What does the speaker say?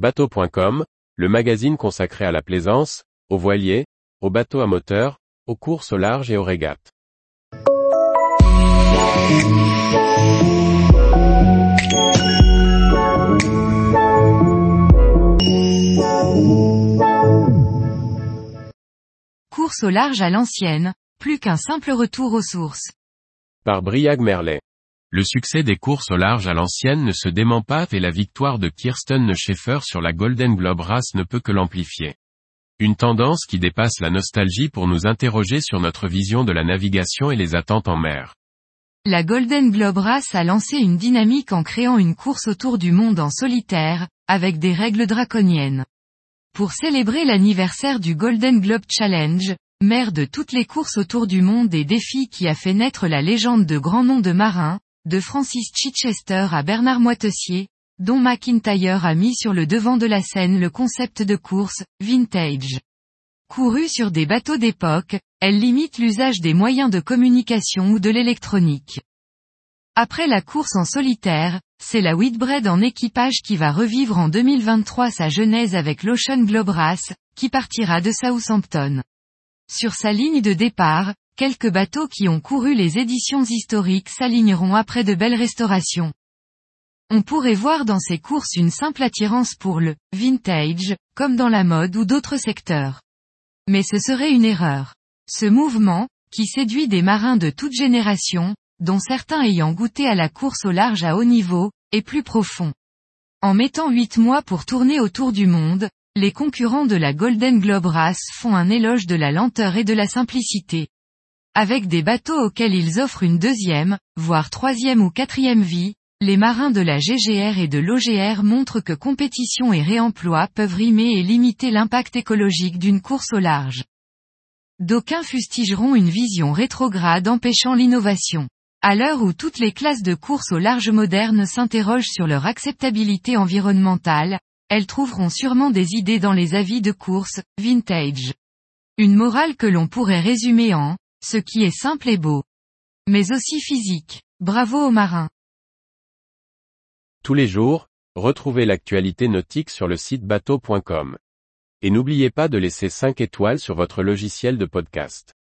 Bateau.com, le magazine consacré à la plaisance, aux voiliers, aux bateaux à moteur, aux courses au large et aux régates. Course au large à l'ancienne, plus qu'un simple retour aux sources. Par Briag Merlet. Le succès des courses au large à l'ancienne ne se dément pas et la victoire de Kirsten Schaeffer sur la Golden Globe Race ne peut que l'amplifier. Une tendance qui dépasse la nostalgie pour nous interroger sur notre vision de la navigation et les attentes en mer. La Golden Globe Race a lancé une dynamique en créant une course autour du monde en solitaire, avec des règles draconiennes. Pour célébrer l'anniversaire du Golden Globe Challenge, mère de toutes les courses autour du monde et défi qui a fait naître la légende de grands noms de marins, de Francis Chichester à Bernard Moitessier, dont McIntyre a mis sur le devant de la scène le concept de course, vintage. Courue sur des bateaux d'époque, elle limite l'usage des moyens de communication ou de l'électronique. Après la course en solitaire, c'est la Whitbread en équipage qui va revivre en 2023 sa genèse avec l'Ocean Globe qui partira de Southampton. Sur sa ligne de départ, quelques bateaux qui ont couru les éditions historiques s'aligneront après de belles restaurations. On pourrait voir dans ces courses une simple attirance pour le vintage, comme dans la mode ou d'autres secteurs. Mais ce serait une erreur. Ce mouvement, qui séduit des marins de toute génération, dont certains ayant goûté à la course au large à haut niveau, est plus profond. En mettant huit mois pour tourner autour du monde, les concurrents de la Golden Globe Race font un éloge de la lenteur et de la simplicité. Avec des bateaux auxquels ils offrent une deuxième, voire troisième ou quatrième vie, les marins de la GGR et de l'OGR montrent que compétition et réemploi peuvent rimer et limiter l'impact écologique d'une course au large. D'aucuns fustigeront une vision rétrograde empêchant l'innovation. À l'heure où toutes les classes de course au large modernes s'interrogent sur leur acceptabilité environnementale, elles trouveront sûrement des idées dans les avis de course, vintage. Une morale que l'on pourrait résumer en, ce qui est simple et beau. Mais aussi physique. Bravo aux marins. Tous les jours, retrouvez l'actualité nautique sur le site bateau.com. Et n'oubliez pas de laisser 5 étoiles sur votre logiciel de podcast.